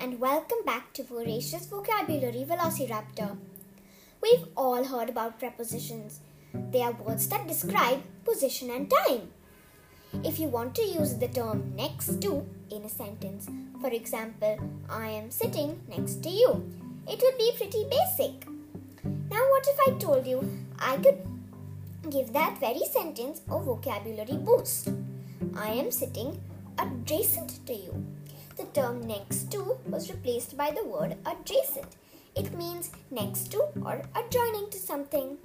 and welcome back to Voracious Vocabulary Velociraptor. We've all heard about prepositions. They are words that describe position and time. If you want to use the term next to in a sentence, for example, I am sitting next to you, it would be pretty basic. Now, what if I told you I could give that very sentence a vocabulary boost? I am sitting adjacent to you. The term next was replaced by the word adjacent. It means next to or adjoining to something.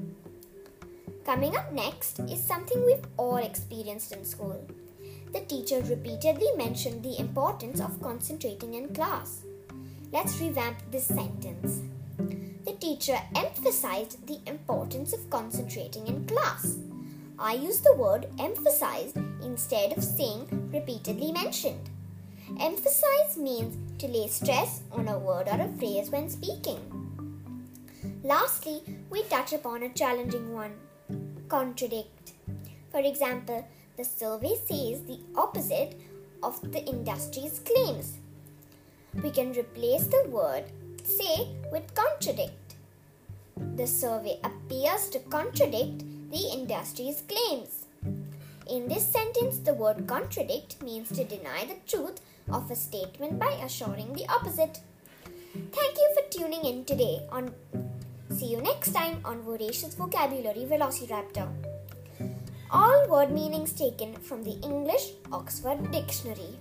Coming up next is something we've all experienced in school. The teacher repeatedly mentioned the importance of concentrating in class. Let's revamp this sentence. The teacher emphasized the importance of concentrating in class. I use the word emphasized instead of saying repeatedly mentioned. Emphasize means to lay stress on a word or a phrase when speaking. Lastly, we touch upon a challenging one contradict. For example, the survey says the opposite of the industry's claims. We can replace the word say with contradict. The survey appears to contradict the industry's claims. In this sentence, the word contradict means to deny the truth of a statement by assuring the opposite. Thank you for tuning in today on See you next time on Voracious Vocabulary Velociraptor. All word meanings taken from the English Oxford Dictionary.